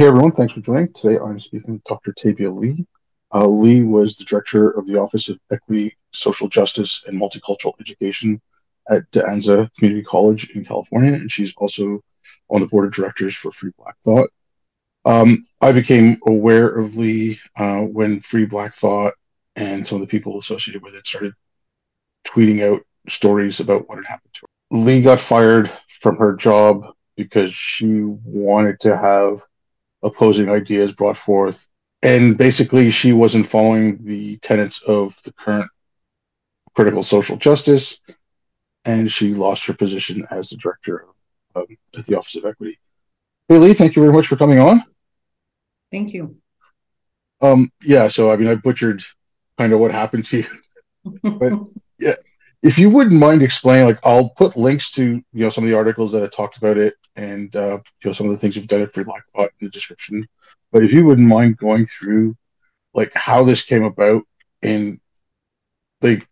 Hey everyone, thanks for joining. Today I'm speaking with Dr. Tabia Lee. Uh, Lee was the director of the Office of Equity, Social Justice, and Multicultural Education at De Anza Community College in California, and she's also on the board of directors for Free Black Thought. Um, I became aware of Lee uh, when Free Black Thought and some of the people associated with it started tweeting out stories about what had happened to her. Lee got fired from her job because she wanted to have opposing ideas brought forth. And basically, she wasn't following the tenets of the current critical social justice, and she lost her position as the director of, um, at the Office of Equity. Hey, Lee, thank you very much for coming on. Thank you. Um, yeah, so I mean, I butchered kind of what happened to you, but yeah, if you wouldn't mind explaining, like I'll put links to you know some of the articles that I talked about it, and uh, you know some of the things you've done at Free Black Thought in the description. But if you wouldn't mind going through like how this came about, and like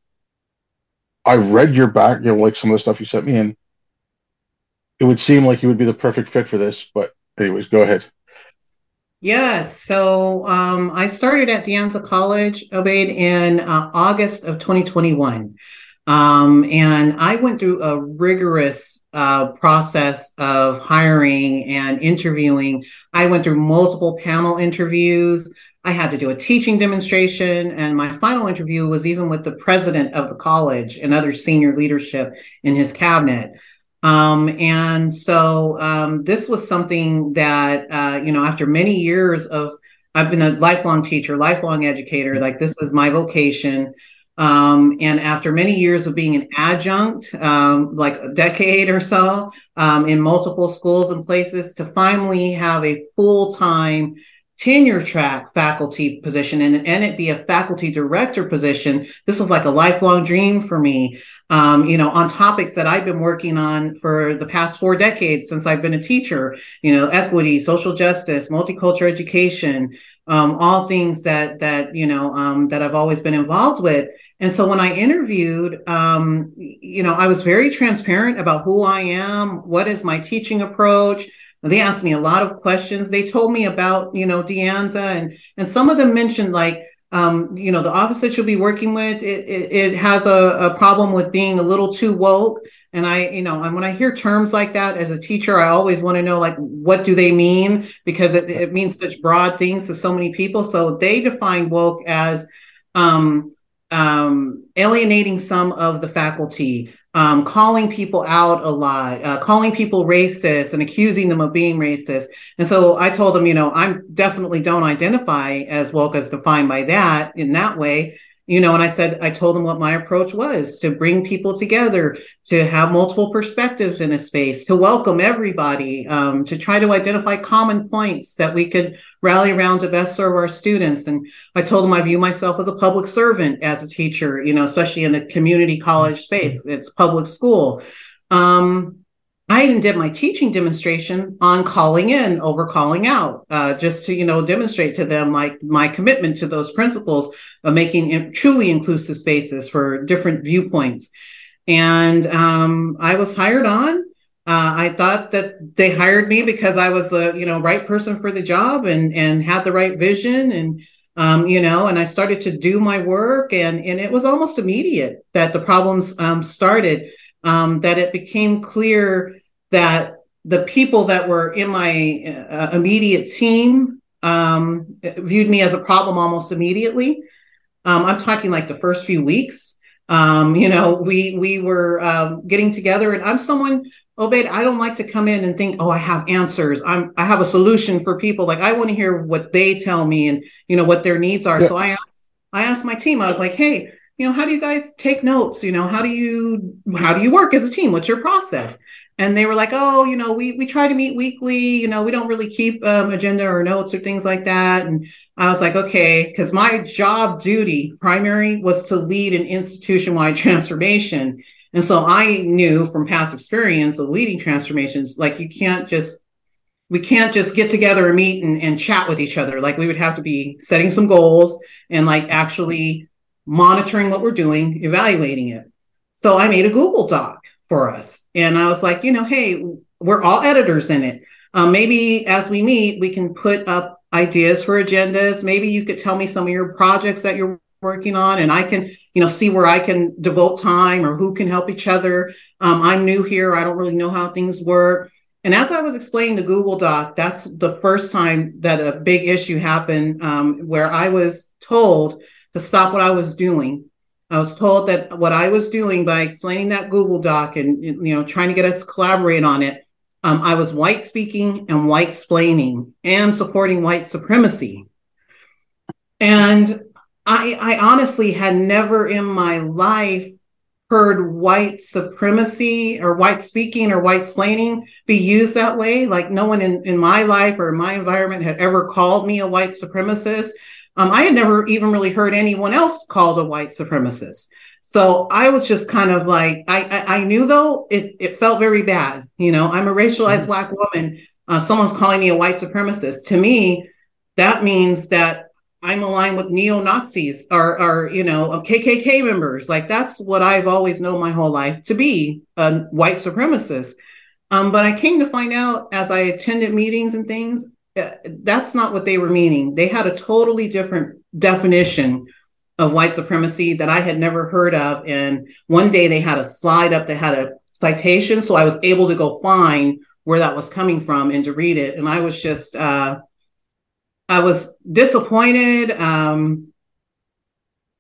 I read your back, you know, like some of the stuff you sent me, and it would seem like you would be the perfect fit for this. But anyways, go ahead. Yes. So um, I started at De Anza College, Obaid, in uh, August of 2021. Um, and I went through a rigorous uh, process of hiring and interviewing. I went through multiple panel interviews. I had to do a teaching demonstration, and my final interview was even with the president of the college and other senior leadership in his cabinet. Um, and so um, this was something that, uh, you know, after many years of, I've been a lifelong teacher, lifelong educator, like this is my vocation. Um, and after many years of being an adjunct, um, like a decade or so, um, in multiple schools and places, to finally have a full time tenure track faculty position and, and it be a faculty director position, this was like a lifelong dream for me. Um, you know, on topics that I've been working on for the past four decades since I've been a teacher, you know, equity, social justice, multicultural education, um, all things that that you know um, that I've always been involved with. And so when I interviewed, um, you know, I was very transparent about who I am, what is my teaching approach. They asked me a lot of questions. They told me about, you know, De Anza and and some of them mentioned like, um, you know, the office that you'll be working with, it it, it has a, a problem with being a little too woke. And I, you know, and when I hear terms like that as a teacher, I always want to know like what do they mean because it, it means such broad things to so many people. So they define woke as um, um, alienating some of the faculty, um, calling people out a lot, uh, calling people racist and accusing them of being racist. And so I told them, you know, I definitely don't identify as woke as defined by that in that way you know and i said i told them what my approach was to bring people together to have multiple perspectives in a space to welcome everybody um, to try to identify common points that we could rally around to best serve our students. And i told them i view myself as a public servant as a teacher you know especially in the community college space. It's public school. Um, I even did my teaching demonstration on calling in over calling out, uh, just to you know demonstrate to them like my commitment to those principles of making truly inclusive spaces for different viewpoints. And um, I was hired on. Uh, I thought that they hired me because I was the you know right person for the job and and had the right vision and um, you know and I started to do my work and and it was almost immediate that the problems um, started. Um, that it became clear that the people that were in my uh, immediate team um, viewed me as a problem almost immediately. Um, I'm talking like the first few weeks. Um, you know, we we were um, getting together, and I'm someone, Obaid. I don't like to come in and think, oh, I have answers. I'm I have a solution for people. Like I want to hear what they tell me, and you know what their needs are. Yeah. So I asked, I asked my team. I was like, hey, you know, how do you guys take notes? You know, how do you how do you work as a team? What's your process? And they were like, "Oh, you know, we we try to meet weekly. You know, we don't really keep um, agenda or notes or things like that." And I was like, "Okay," because my job duty primary was to lead an institution wide transformation, and so I knew from past experience of leading transformations, like you can't just we can't just get together and meet and, and chat with each other. Like we would have to be setting some goals and like actually monitoring what we're doing, evaluating it. So I made a Google Doc for us. And I was like, you know, hey, we're all editors in it. Um, maybe as we meet, we can put up ideas for agendas. Maybe you could tell me some of your projects that you're working on and I can, you know, see where I can devote time or who can help each other. Um, I'm new here. I don't really know how things work. And as I was explaining the Google Doc, that's the first time that a big issue happened um, where I was told to stop what I was doing. I was told that what I was doing by explaining that Google Doc and you know trying to get us to collaborate on it, um, I was white speaking and white splaining and supporting white supremacy. And I, I honestly had never in my life heard white supremacy or white speaking or white splaining be used that way. Like no one in, in my life or my environment had ever called me a white supremacist. Um, I had never even really heard anyone else called a white supremacist. So I was just kind of like, I, I, I knew though it, it felt very bad. You know, I'm a racialized mm-hmm. black woman. Uh, someone's calling me a white supremacist. To me, that means that I'm aligned with neo Nazis or, or, you know, KKK members. Like that's what I've always known my whole life to be a white supremacist. Um, but I came to find out as I attended meetings and things, that's not what they were meaning. They had a totally different definition of white supremacy that I had never heard of. And one day they had a slide up that had a citation. So I was able to go find where that was coming from and to read it. And I was just, uh, I was disappointed, um,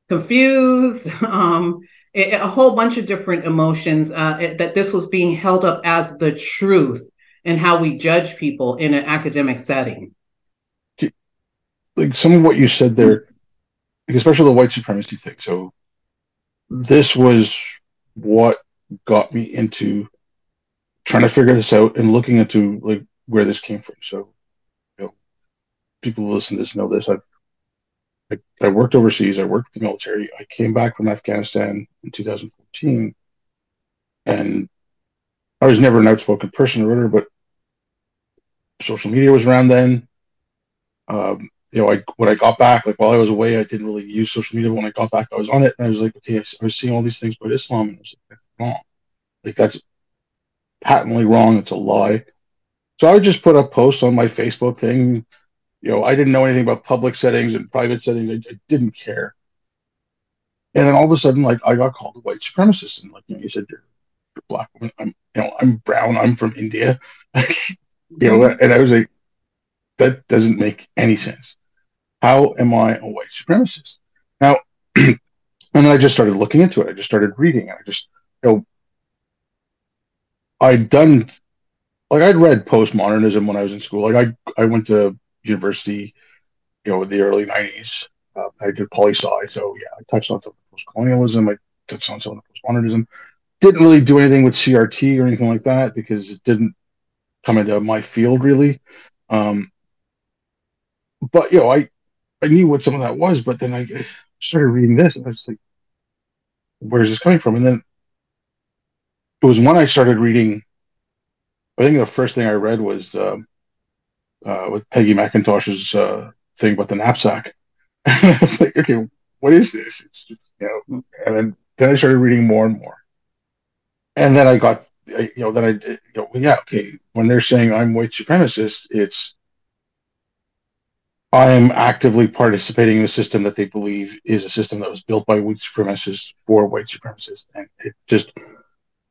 confused, um, a, a, whole bunch of different emotions uh, it, that this was being held up as the truth and how we judge people in an academic setting. Like some of what you said there, especially the white supremacy thing. So, this was what got me into trying to figure this out and looking into like where this came from. So, people who listen to this know this. I've I, I worked overseas. I worked with the military. I came back from Afghanistan in 2014, and I was never an outspoken person or whatever. But social media was around then. Um, you know, I when I got back, like while I was away, I didn't really use social media. But when I got back, I was on it, and I was like, okay, I, was seeing all these things about Islam, and I was like, wrong. Like that's patently wrong. It's a lie. So I would just put up posts on my Facebook thing, you know, I didn't know anything about public settings and private settings. I, I, didn't care. And then all of a sudden, like I got called a white supremacist, and like you, know, you said, you're, you're black. I'm, you know, I'm brown. I'm from India. you know, and I was like, that doesn't make any sense. How am I a white supremacist? Now, and then I just started looking into it. I just started reading. I just, you know, I'd done, like I'd read postmodernism when I was in school. Like I, I went to university, you know, in the early 90s. Uh, I did poli sci, so yeah, I touched on some post colonialism. I touched on some of the postmodernism. Didn't really do anything with CRT or anything like that because it didn't come into my field really. Um, but you know, I I knew what some of that was, but then I started reading this and I was like, where's this coming from? And then it was when I started reading. I think the first thing I read was um, uh, with Peggy McIntosh's uh, thing about the knapsack. and I was like, okay, what is this? Just, you know, and then, then I started reading more and more. And then I got, you know, that I, you know, yeah, okay, when they're saying I'm white supremacist, it's, I am actively participating in a system that they believe is a system that was built by white supremacists for white supremacists. And it just,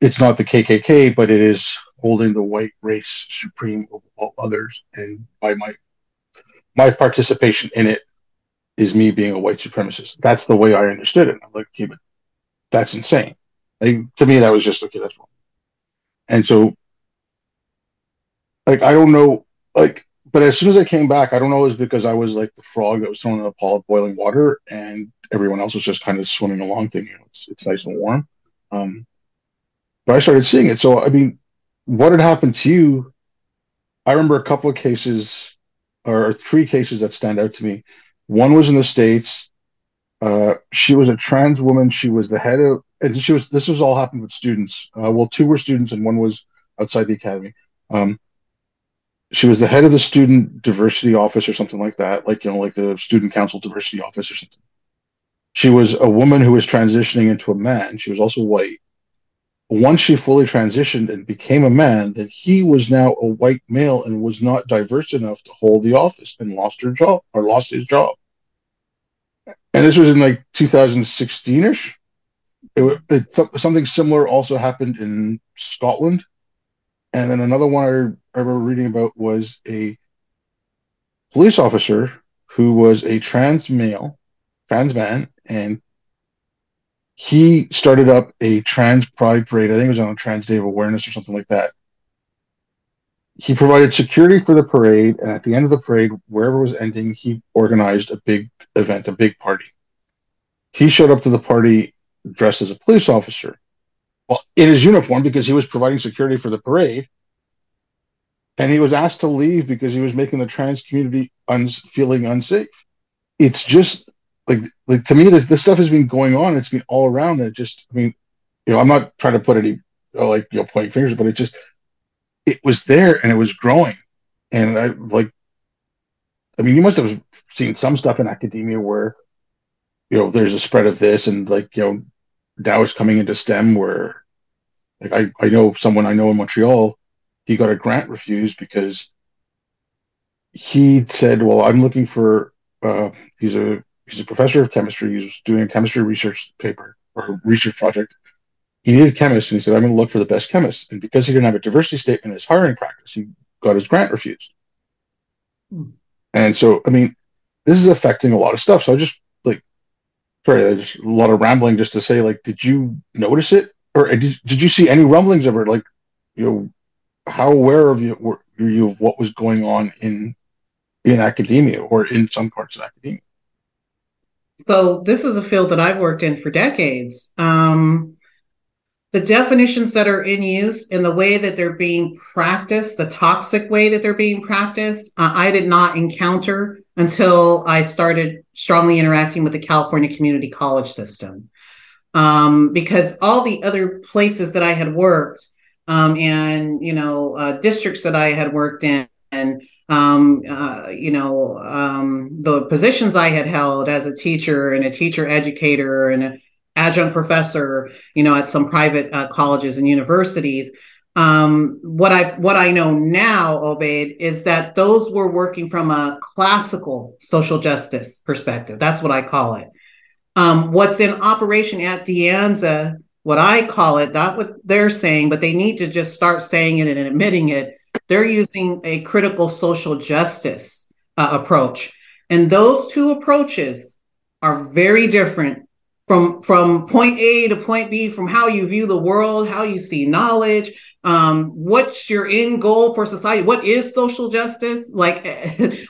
it's not the KKK, but it is holding the white race supreme over all others. And by my my participation in it is me being a white supremacist. That's the way I understood it. I'm like, okay, but that's insane. To me, that was just okay. That's wrong. And so, like, I don't know, like, but as soon as I came back, I don't know, it was because I was like the frog that was thrown in a pot of boiling water, and everyone else was just kind of swimming along, thinking it's it's nice and warm. Um, but I started seeing it. So I mean, what had happened to you? I remember a couple of cases, or three cases that stand out to me. One was in the states. Uh, she was a trans woman. She was the head of, and she was. This was all happened with students. Uh, well, two were students, and one was outside the academy. Um, she was the head of the student diversity office or something like that, like you know, like the student council diversity office or something. She was a woman who was transitioning into a man. She was also white once she fully transitioned and became a man, that he was now a white male and was not diverse enough to hold the office and lost her job or lost his job. And this was in like 2016 ish. It, it, something similar also happened in Scotland. And then another one I, I remember reading about was a police officer who was a trans male, trans man, and he started up a trans pride parade. I think it was on a Trans Day of Awareness or something like that. He provided security for the parade, and at the end of the parade, wherever was ending, he organized a big event, a big party. He showed up to the party dressed as a police officer, well, in his uniform because he was providing security for the parade. And he was asked to leave because he was making the trans community un- feeling unsafe. It's just like like to me this, this stuff has been going on it's been all around and it just i mean you know i'm not trying to put any like you know pointing fingers but it just it was there and it was growing and i like i mean you must have seen some stuff in academia where you know there's a spread of this and like you know now it's coming into stem where like i i know someone i know in montreal he got a grant refused because he said well i'm looking for uh, he's a he's a professor of chemistry. He was doing a chemistry research paper or research project. He needed chemists, and he said, "I'm going to look for the best chemists." And because he didn't have a diversity statement in his hiring practice, he got his grant refused. Hmm. And so, I mean, this is affecting a lot of stuff. So I just like, sorry, just a lot of rambling just to say, like, did you notice it, or did, did you see any rumblings of it? Like, you know, how aware of you were you of what was going on in in academia or in some parts of academia? So this is a field that I've worked in for decades. Um, the definitions that are in use and the way that they're being practiced, the toxic way that they're being practiced, uh, I did not encounter until I started strongly interacting with the California community college system. Um, because all the other places that I had worked um, and, you know, uh, districts that I had worked in, and um, uh, you know, um, the positions I had held as a teacher and a teacher educator and an adjunct professor, you know, at some private uh, colleges and universities. Um, what I what I know now, Obaid, is that those were working from a classical social justice perspective. That's what I call it. Um, what's in operation at De Anza, what I call it, not what they're saying, but they need to just start saying it and admitting it, they're using a critical social justice uh, approach. And those two approaches are very different from, from point A to point B, from how you view the world, how you see knowledge, um, what's your end goal for society, what is social justice? Like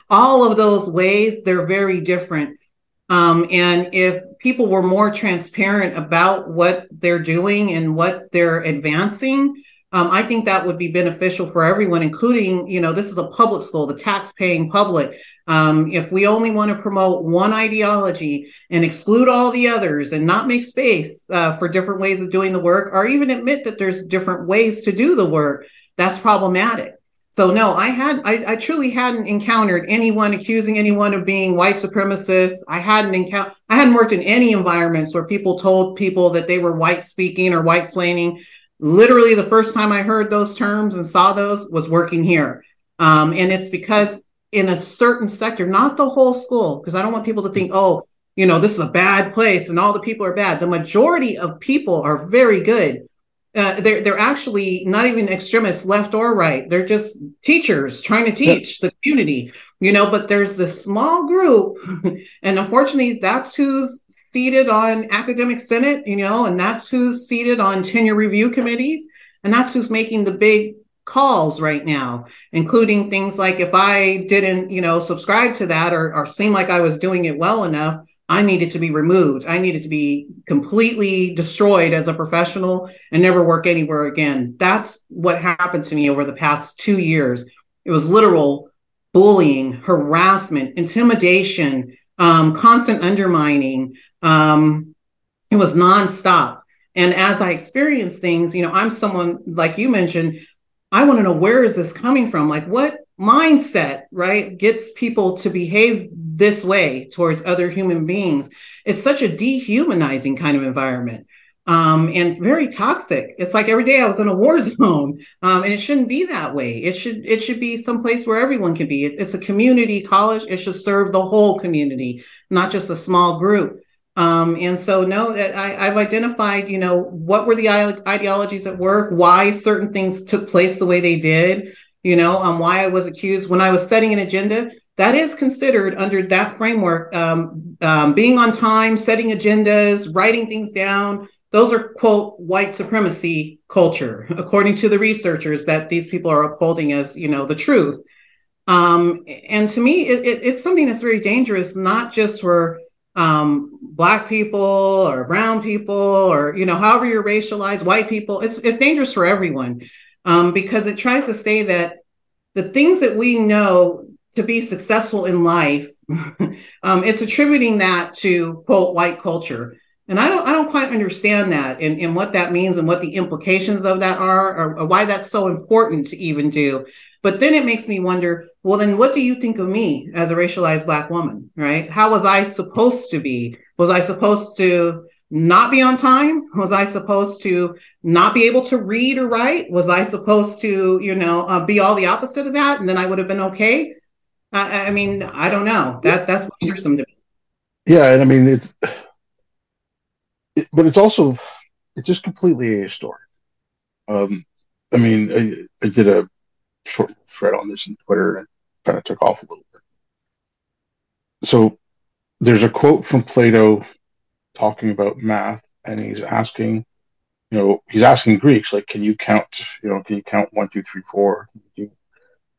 all of those ways, they're very different. Um, and if people were more transparent about what they're doing and what they're advancing, um, I think that would be beneficial for everyone, including, you know, this is a public school, the tax paying public. Um, if we only want to promote one ideology and exclude all the others and not make space uh, for different ways of doing the work, or even admit that there's different ways to do the work, that's problematic. So no, I had I, I truly hadn't encountered anyone accusing anyone of being white supremacists. I hadn't encountered I hadn't worked in any environments where people told people that they were white speaking or white splaining literally the first time I heard those terms and saw those was working here. Um, and it's because in a certain sector, not the whole school, because I don't want people to think, oh, you know, this is a bad place and all the people are bad. The majority of people are very good. Uh, they're they're actually not even extremists left or right. They're just teachers trying to teach the community you know but there's this small group and unfortunately that's who's seated on academic senate you know and that's who's seated on tenure review committees and that's who's making the big calls right now including things like if i didn't you know subscribe to that or, or seem like i was doing it well enough I needed to be removed. I needed to be completely destroyed as a professional and never work anywhere again. That's what happened to me over the past two years. It was literal bullying, harassment, intimidation, um, constant undermining. Um, it was nonstop. And as I experienced things, you know, I'm someone like you mentioned, I want to know where is this coming from? Like what mindset, right, gets people to behave this way towards other human beings. It's such a dehumanizing kind of environment. um, and very toxic. It's like every day I was in a war zone, um, and it shouldn't be that way. It should it should be someplace where everyone can be. It, it's a community college. It should serve the whole community, not just a small group. Um, and so, no, I, have identified, you know, what were the ideologies at work, why certain things took place the way they did, you know, um, why I was accused when I was setting an agenda. That is considered under that framework, um, um being on time, setting agendas, writing things down, those are quote white supremacy culture according to the researchers that these people are upholding as you know the truth um, and to me it, it, it's something that's very dangerous not just for um, black people or brown people or you know however you're racialized white people it's, it's dangerous for everyone um, because it tries to say that the things that we know to be successful in life um, it's attributing that to quote white culture and I don't I don't quite understand that and, and what that means and what the implications of that are or, or, why that's so important to even do. But then it makes me wonder, well, then what do you think of me as a racialized black woman? Right? How was I supposed to be? Was I supposed to not be on time? Was I supposed to not be able to read or write? Was I supposed to, you know, uh, be all the opposite of that, and then I would have been okay? Uh, I mean, I don't know. That that's bothersome to me. Yeah, and I mean it's it, but it's also it's just completely ahistoric. Um, I mean, I, I, did a short thread on this on Twitter and kind of took off a little bit. So there's a quote from Plato talking about math, and he's asking, you know, he's asking Greeks like, can you count? You know, can you count one, two, three, four? You, you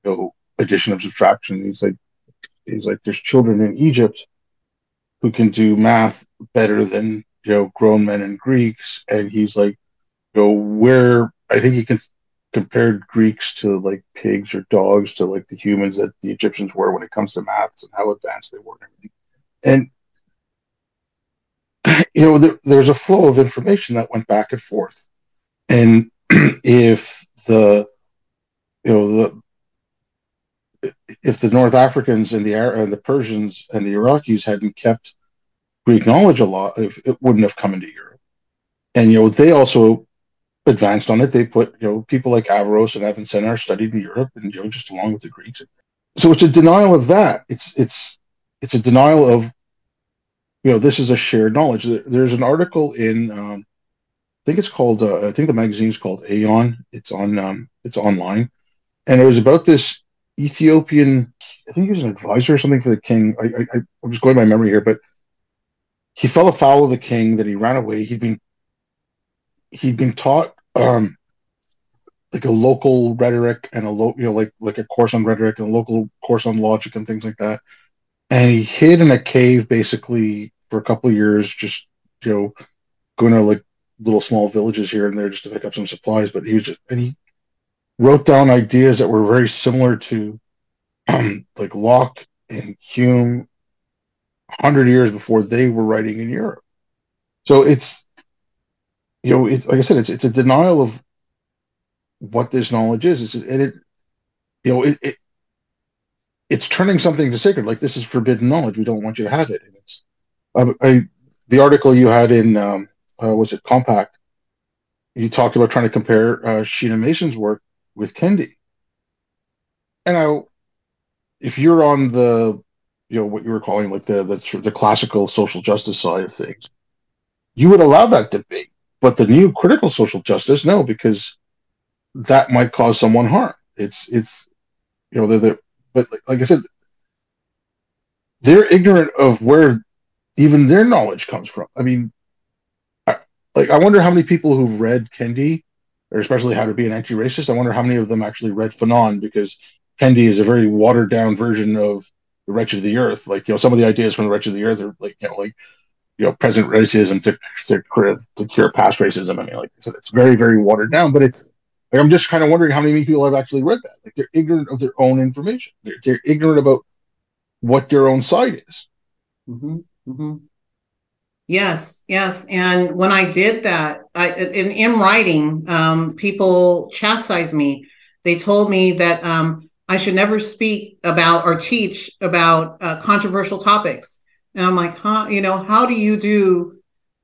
know, addition of subtraction. He's like, he's like, there's children in Egypt who can do math better than you know grown men and Greeks, and he's like, you know, where I think he can compared Greeks to like pigs or dogs to like the humans that the Egyptians were when it comes to maths and how advanced they were and everything. And you know, there, there's a flow of information that went back and forth, and if the you know the if the North Africans and the and the Persians and the Iraqis hadn't kept Greek knowledge a lot, if it wouldn't have come into Europe. And you know, they also advanced on it. They put you know people like Averroes and Avicenna studied in Europe, and you know just along with the Greeks. So it's a denial of that. It's it's it's a denial of you know this is a shared knowledge. There's an article in um, I think it's called uh, I think the magazine is called Aeon. It's on um, it's online, and it was about this Ethiopian. I think he was an advisor or something for the king. I I, I was going by memory here, but he fell afoul of the king that he ran away. He'd been he'd been taught um like a local rhetoric and a low you know like like a course on rhetoric and a local course on logic and things like that. And he hid in a cave basically for a couple of years just you know going to like little small villages here and there just to pick up some supplies. But he was just and he wrote down ideas that were very similar to um, like Locke and Hume 100 years before they were writing in Europe. So it's, you know, it's, like I said, it's it's a denial of what this knowledge is. It's, and it, you know, it, it it's turning something to sacred. Like this is forbidden knowledge. We don't want you to have it. And it's, um, I, the article you had in, um, uh, was it Compact? You talked about trying to compare uh, Sheena Mason's work with Kendi. And I, if you're on the you know what you were calling like the the, the classical social justice side of things, you would allow that debate. But the new critical social justice, no, because that might cause someone harm. It's it's you know they're, they're but like, like I said, they're ignorant of where even their knowledge comes from. I mean, I, like I wonder how many people who've read Kendi, or especially How to Be an Anti-Racist, I wonder how many of them actually read Fanon because Kendi is a very watered down version of the wretched of the earth. Like you know, some of the ideas from the wretched of the earth are like you know, like you know, present racism to to, to cure past racism. I mean, like I said, it's very very watered down. But it's like I'm just kind of wondering how many people have actually read that. Like they're ignorant of their own information. They're, they're ignorant about what their own side is. Mm-hmm. Mm-hmm. Yes, yes. And when I did that, I in, in writing, um, people chastised me. They told me that um, I should never speak about or teach about uh, controversial topics. And I'm like, huh, you know, how do you do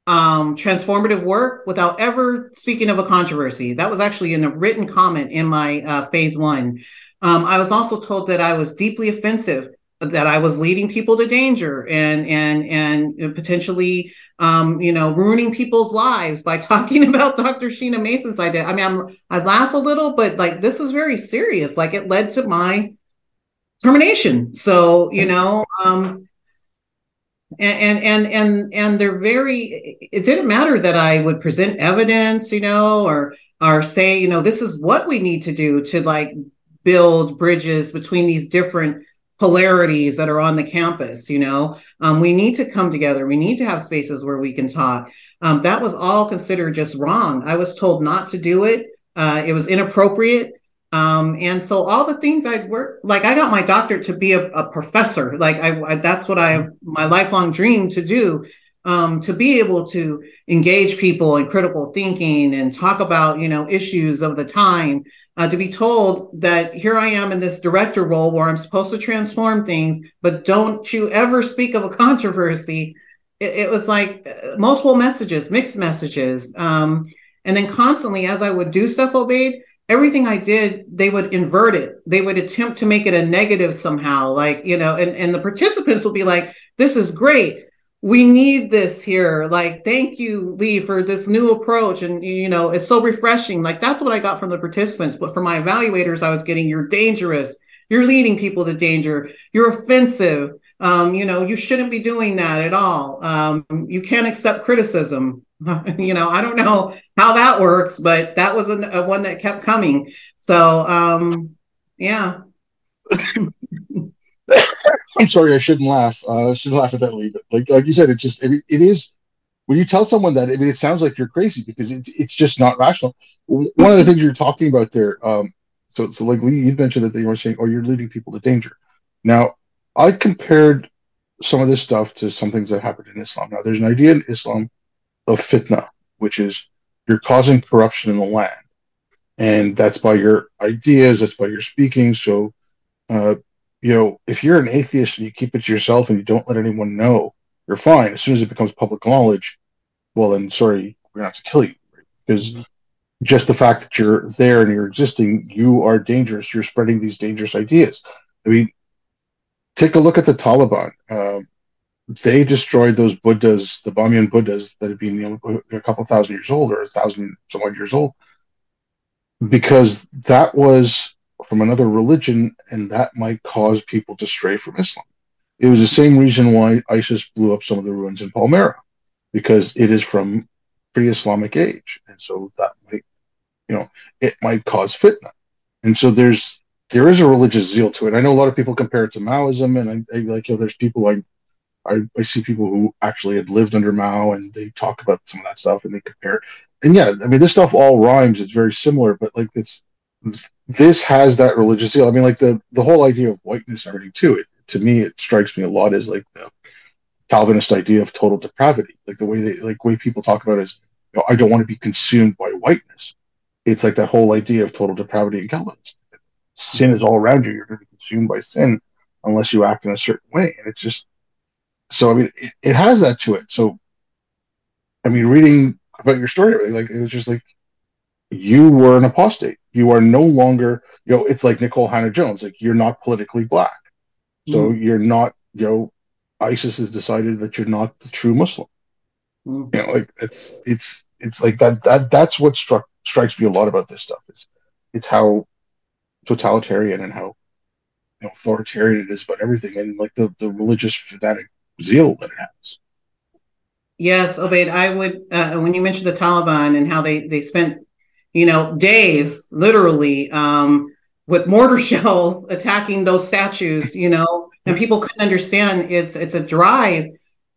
um, transformative work without ever speaking of a controversy. That was actually in a written comment in my uh, phase one. Um, I was also told that I was deeply offensive, that I was leading people to danger and and and potentially, um, you know, ruining people's lives by talking about Dr. Sheena Mason's idea. I mean, I'm, I laugh a little, but like this is very serious. Like it led to my termination. So you know, um, and and and and they're very it didn't matter that i would present evidence you know or or say you know this is what we need to do to like build bridges between these different polarities that are on the campus you know? Um, we need to come together. We need to have spaces where we can talk. Um, that was all considered just wrong. I was told not to do it. Uh, it was inappropriate. Um, and so all the things I'd work, like I got my doctorate to be a, a professor. Like I, I, that's what I, my lifelong dream to do, um, to be able to engage people in critical thinking and talk about, you know, issues of the time. Uh, to be told that here I am in this director role where I'm supposed to transform things, but don't you ever speak of a controversy. It, it was like uh, multiple messages, mixed messages. Um, and then constantly, as I would do stuff, Obaid, everything I did, they would invert it. They would attempt to make it a negative somehow. Like, you know, and, and the participants will be like, this is great. We need this here. Like, thank you, Lee, for this new approach. And, you know, it's so refreshing. Like, that's what I got from the participants. But for my evaluators, I was getting, you're dangerous. You're leading people to danger. You're offensive. Um, you know, you shouldn't be doing that at all. Um, you can't accept criticism. you know, I don't know how that works, but that was a, a one that kept coming. So, um, yeah. I'm sorry, I shouldn't laugh. Uh, I shouldn't laugh at that, Lee. But like, like you said, it just it, it is when you tell someone that. I mean, it sounds like you're crazy because it, it's just not rational. One of the things you're talking about there, um, so so like Lee, you mentioned that they were saying, "Oh, you're leading people to danger." Now, I compared some of this stuff to some things that happened in Islam. Now, there's an idea in Islam of fitna, which is you're causing corruption in the land. And that's by your ideas, that's by your speaking. So, uh, you know, if you're an atheist and you keep it to yourself and you don't let anyone know, you're fine. As soon as it becomes public knowledge, well, then sorry, we're going to have to kill you. Because mm-hmm. just the fact that you're there and you're existing, you are dangerous. You're spreading these dangerous ideas. I mean, take a look at the Taliban. Uh, they destroyed those Buddhas, the Bamiyan Buddhas that had been you know, a couple thousand years old or a thousand some odd years old, because that was from another religion and that might cause people to stray from Islam. It was the same reason why ISIS blew up some of the ruins in Palmyra, because it is from pre-Islamic age, and so that might, you know, it might cause fitna. And so there's there is a religious zeal to it. I know a lot of people compare it to Maoism, and I, I like you know, there's people like I, I see people who actually had lived under Mao and they talk about some of that stuff and they compare. And yeah, I mean, this stuff all rhymes. It's very similar, but like it's this has that religious zeal. I mean, like the the whole idea of whiteness everything too. It to me, it strikes me a lot as like the Calvinist idea of total depravity. Like the way they like way people talk about is, you know, I don't want to be consumed by whiteness. It's like that whole idea of total depravity in Calvinism. Sin is all around you. You're going to be consumed by sin unless you act in a certain way. And it's just so I mean, it, it, has that to it. So, I mean, reading about your story, like it was just like you were an apostate. You are no longer, you know, it's like Nicole Hannah-Jones. Like you're not politically black, so mm. you're not, you know, ISIS has decided that you're not the true Muslim. Mm. You know, like it's it's it's like that that that's what struck strikes me a lot about this stuff. It's it's how totalitarian and how you know, authoritarian it is about everything, and like the the religious fanatic zeal that it has. Yes, Obaid. I would uh, when you mentioned the Taliban and how they they spent you know days literally um, with mortar shells attacking those statues, you know, and people couldn't understand it's it's a drive.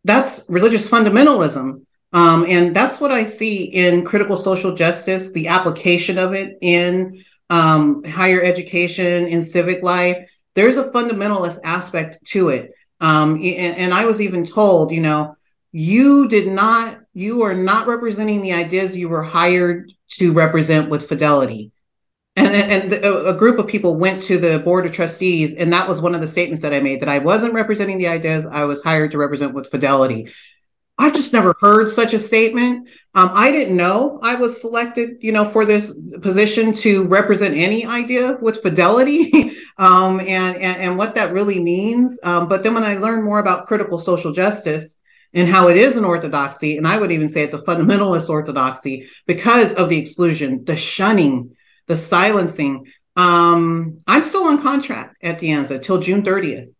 That's religious fundamentalism. Um, and that's what I see in critical social justice, the application of it in um, higher education, in civic life. There's a fundamentalist aspect to it. Um, and, and I was even told, you know, you did not, you are not representing the ideas you were hired to represent with fidelity. And, and the, a group of people went to the board of trustees, and that was one of the statements that I made that I wasn't representing the ideas I was hired to represent with fidelity. I've just never heard such a statement. Um, I didn't know I was selected, you know, for this position to represent any idea with fidelity um, and, and, and what that really means. Um, but then when I learned more about critical social justice and how it is an orthodoxy, and I would even say it's a fundamentalist orthodoxy because of the exclusion, the shunning, the silencing. Um, I'm still on contract at De Anza till June 30th.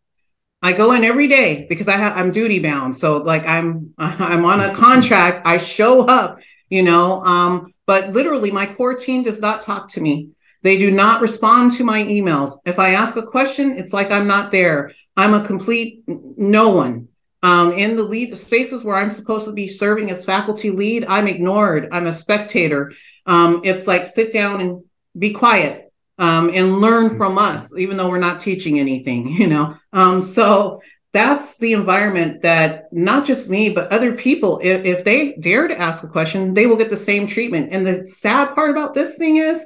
I go in every day because I have I'm duty bound. So like I'm I'm on a contract. I show up, you know. Um, but literally my core team does not talk to me. They do not respond to my emails. If I ask a question, it's like I'm not there. I'm a complete no one. Um, in the lead spaces where I'm supposed to be serving as faculty lead, I'm ignored. I'm a spectator. Um, it's like sit down and be quiet um, and learn from us, even though we're not teaching anything, you know. Um, so that's the environment that not just me, but other people, if, if they dare to ask a question, they will get the same treatment. And the sad part about this thing is,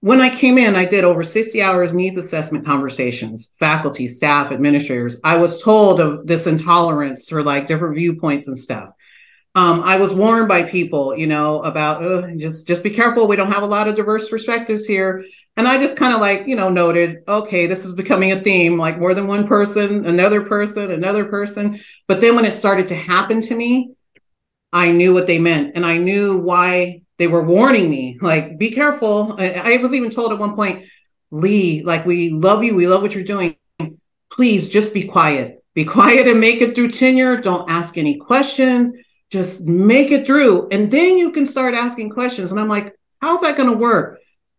when I came in, I did over 60 hours needs assessment conversations, faculty, staff, administrators. I was told of this intolerance for like different viewpoints and stuff. Um, I was warned by people, you know, about just just be careful. We don't have a lot of diverse perspectives here. And I just kind of like, you know, noted, okay, this is becoming a theme, like more than one person, another person, another person. But then when it started to happen to me, I knew what they meant and I knew why they were warning me, like, be careful. I, was even told at one point, Lee, like, we love you, we love what you're doing. Please just be quiet. Be quiet and make it through tenure. Don't ask any questions. Just make it through. And then you can start asking questions. And I'm like, how's that going to work?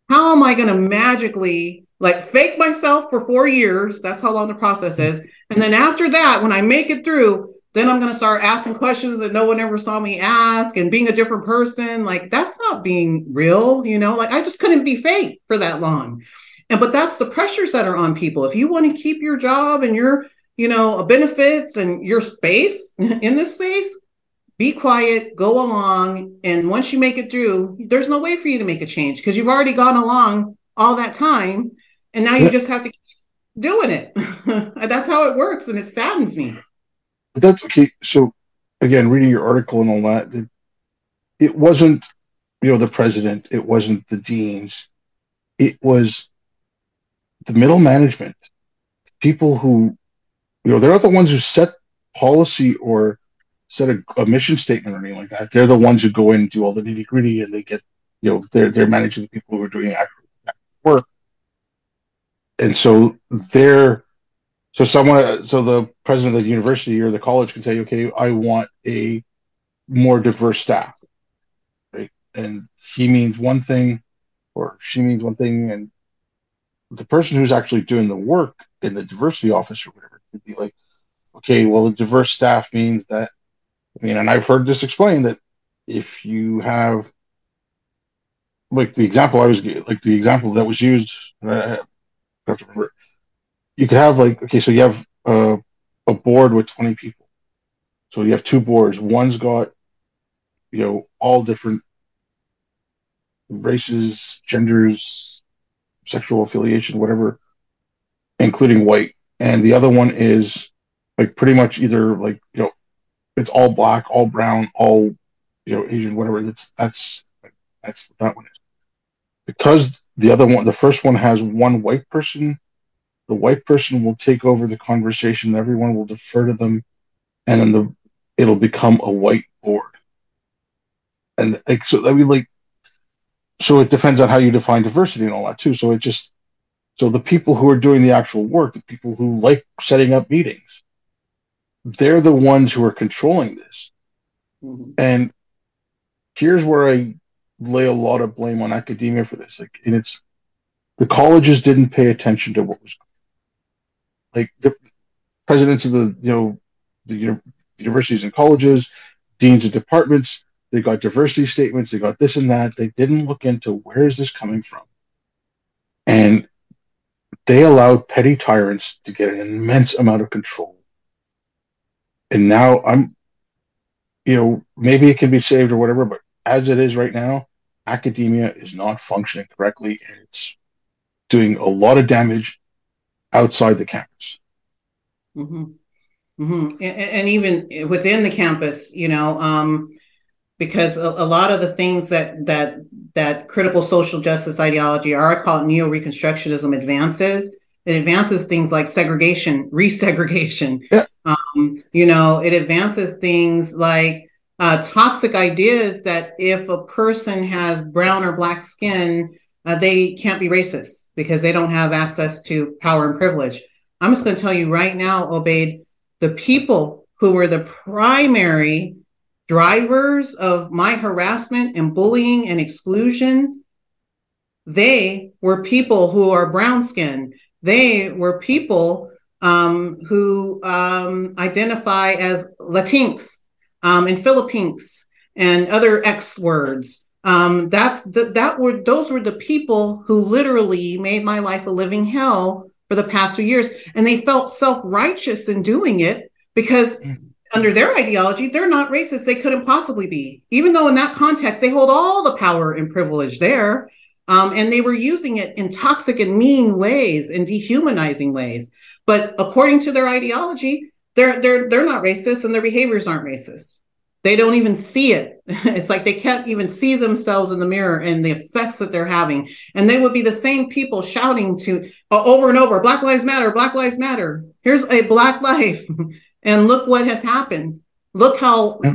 how am I going to magically like fake myself for four years? That's how long the process is. And then after that, when I make it through, then I'm going to start asking questions that no one ever saw me ask and being a different person. Like that's not being real, you know, like I just couldn't be fake for that long. And but that's the pressures that are on people. If you want to keep your job and your, you know, uh, benefits and your space in this space, be quiet, go along. And once you make it through, there's no way for you to make a change because you've already gone along all that time. And now you just have to keep doing it. that's how it works. And it saddens me. But that's okay. So, again, reading your article and all that, it, it wasn't, you know, the president, it wasn't the deans, it was the middle management, people who, you know, they're not the ones who set policy or set a, a, mission statement or anything like that. They're the ones who go in and do all the nitty gritty, and they get, you know, they're they're managing the people who are doing actual work. And so they're, so someone, so the president of the university or the college can say, okay, I want a more diverse staff, right? And he means one thing, or she means one thing, and the person who's actually doing the work in the diversity office or whatever could be like, okay, well, the diverse staff means that I mean, and I've heard this explained that if you have like the example I was like the example that was used, uh, I have to remember. You could have like okay, so you have a, a board with twenty people, so you have two boards. One's got you know all different races, genders, sexual affiliation, whatever, including white, and the other one is like pretty much either like you know it's all black, all brown, all you know Asian, whatever. That's that's that's what that one is. Because the other one, the first one has one white person, the white person will take over the conversation. Everyone will defer to them, and then the it'll become a white board. And like so, I mean, like, so it depends on how you define diversity and all that too. So it just so the people who are doing the actual work, the people who like setting up meetings, they're the ones who are controlling this. Mm-hmm. And here's where I lay a lot of blame on academia for this. Like, and it's the colleges didn't pay attention to what was like the presidents of the you know the universities and colleges, deans of departments. They got diversity statements. They got this and that. They didn't look into where is this coming from, and they allowed petty tyrants to get an immense amount of control and now I'm, you know, maybe it can be saved or whatever, but as it is right now, academia is not functioning correctly and it's doing a lot of damage outside the campus. Mm-hmm. Mm-hmm. And, and, even within the campus, you know, um, because a, a, lot of the things that that that critical social justice ideology, or I call it neo reconstructionism, advances. It advances things like segregation, resegregation. Yeah. Um, you know, it advances things like uh, toxic ideas that if a person has brown or black skin, uh, they can't be racist because they don't have access to power and privilege. I'm just going to tell you right now, Obaid, the people who were the primary drivers of my harassment and bullying and exclusion, they were people who are brown skinned. They were people um, who um, identify as Latinx um, and Filipinx and other X words. Um, that's the, that were those were the people who literally made my life a living hell for the past few years, and they felt self righteous in doing it because. Mm under their ideology, they're not racist. They couldn't possibly be, even though in that context they hold all the power and privilege there. Um, and they were using it in toxic and mean ways and dehumanizing ways. But according to their ideology, they're they're they're not racist and their behaviors aren't racist. They don't even see it. it's like they can't even see themselves in the mirror and the effects that they're having. And they would be the same people shouting to uh, over and over, Black Lives Matter, Black Lives Matter. Here's a black life. And look what has happened. Look how yeah.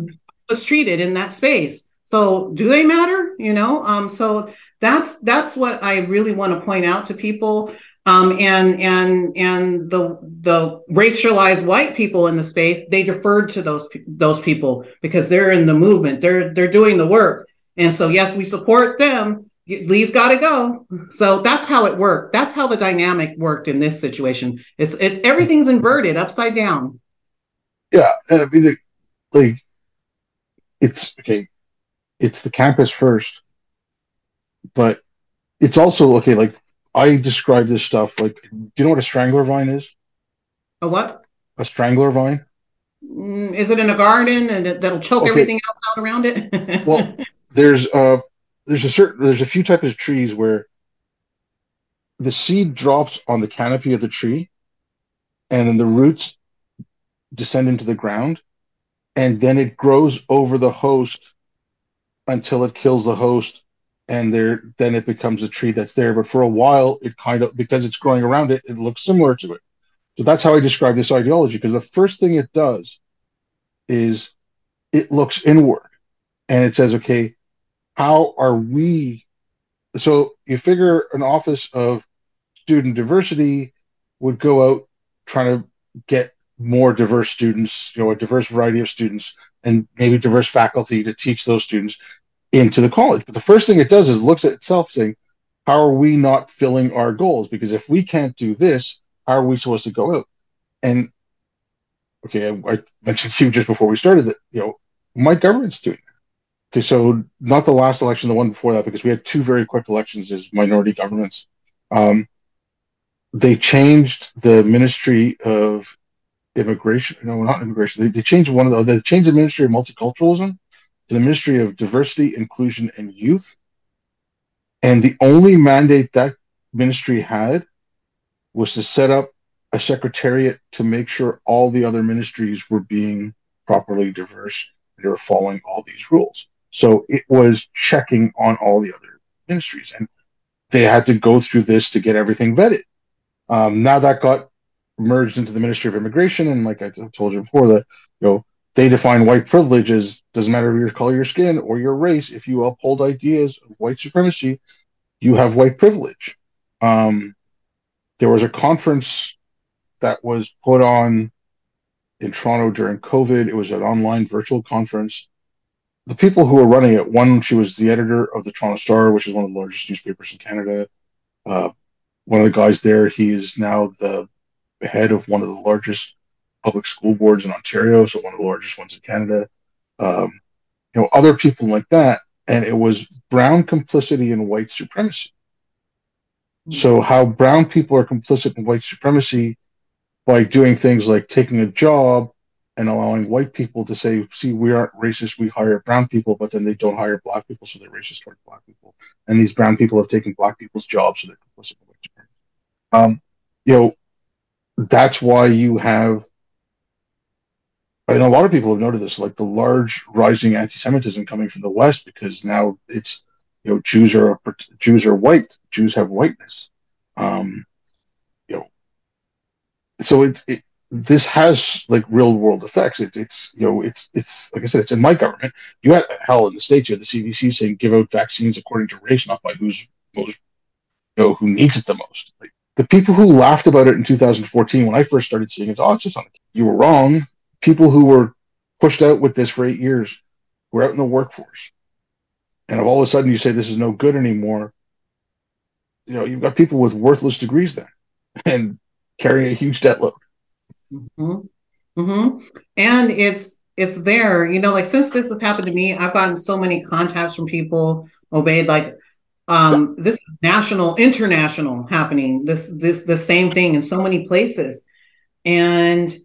was treated in that space. So do they matter? You know, um, so that's that's what I really want to point out to people. Um, and and and the the racialized white people in the space they deferred to those those people because they're in the movement. They're they're doing the work. And so yes we support them. Lee's got to go. So that's how it worked. That's how the dynamic worked in this situation. It's it's everything's inverted upside down. Yeah, and I mean, like, it's okay. It's the campus first, but it's also okay. Like, I describe this stuff like, do you know what a strangler vine is? A what? A strangler vine. Mm, is it in a garden and that'll choke okay. everything else out around it? well, there's uh there's a certain there's a few types of trees where the seed drops on the canopy of the tree, and then the roots descend into the ground, and then it grows over the host until it kills the host, and there then it becomes a tree that's there. But for a while, it kind of because it's growing around it, it looks similar to it. So that's how I describe this ideology. Because the first thing it does is it looks inward, and it says, okay, how are we? So you figure an office of student diversity would go out trying to get more diverse students, you know, a diverse variety of students, and maybe diverse faculty to teach those students into the college. But the first thing it does is looks at itself saying, how are we not filling our goals? Because if we can't do this, how are we supposed to go out? And okay, I, I mentioned to you just before we started that, you know, my government's doing that. Okay, so not the last election, the one before that, because we had two very quick elections as minority governments. Um, they changed the Ministry of immigration. No, not immigration. They, they changed one of the. They changed the Ministry of Multiculturalism to the Ministry of Diversity, Inclusion, and Youth. And the only mandate that ministry had was to set up a secretariat to make sure all the other ministries were being properly diverse. They were following all these rules. So it was checking on all the other ministries, and they had to go through this to get everything vetted. Um, now that got merged into the Ministry of Immigration, and like I told you before, that you know they define white privilege as doesn't matter your color, your skin, or your race. If you uphold ideas of white supremacy, you have white privilege. Um, there was a conference that was put on in Toronto during COVID. It was an online virtual conference. The people who were running it, one, she was the editor of the Toronto Star, which is one of the largest newspapers in Canada. Uh, one of the guys there, he is now the head of one of the largest public school boards in Ontario, so one of the largest ones in Canada. Um, you know, other people like that, and it was brown complicity in white supremacy. Mm-hmm. So how brown people are complicit in white supremacy by doing things like taking a job and allowing white people to say, see, we aren't racist, we hire brown people, but then they don't hire black people, so they're racist toward black people. And these brown people have taken black people's jobs, so they're complicit in white supremacy. Um, you know, that's why you have and a lot of people have noted this, like the large rising anti-Semitism coming from the West, because now it's you know Jews are Jews are white, Jews have whiteness, um, you know, so it's it, this has like real world effects. It's it's you know it's it's like I said, it's in my government. You had hell in the states. You had the CDC saying give out vaccines according to race, not by who's most you know who needs it the most. Like, the people who laughed about it in 2014 when I first started seeing it, oh, it's just on. You were wrong people who were pushed out with this for eight years were out in the workforce. And if all of a sudden you say this is no good anymore, you know, you've got people with worthless degrees there and carrying a huge debt load. Mm-hmm. Mm-hmm. And it's it's there, you know, like since this has happened to me, I've gotten so many contacts from people Obaid like um this national international happening this this the same thing in so many places and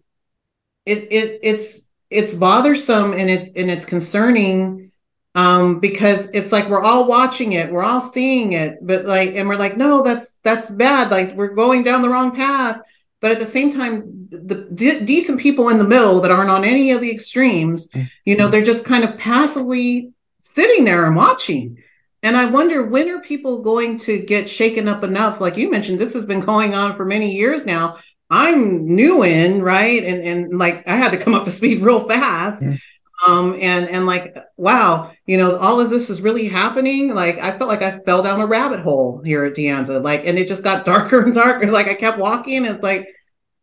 it, it it's it's bothersome and it's and it's concerning um because it's like we're all watching it we're all seeing it but like and we're like no that's that's bad like we're going down the wrong path. But at the same time the de- decent people in the middle that aren't on any of the extremes you know they're just kind of passively sitting there and watching. And i wonder when are people going to get shaken up enough? Like you mentioned this has been going on for many years now I'm new in, right? And and like I had to come up to speed real fast. Mm. Um, and and like wow, you know, all of this is really happening. Like I felt like I fell down a rabbit hole here at De Anza, like, and it just got darker and darker. Like I kept walking, it's like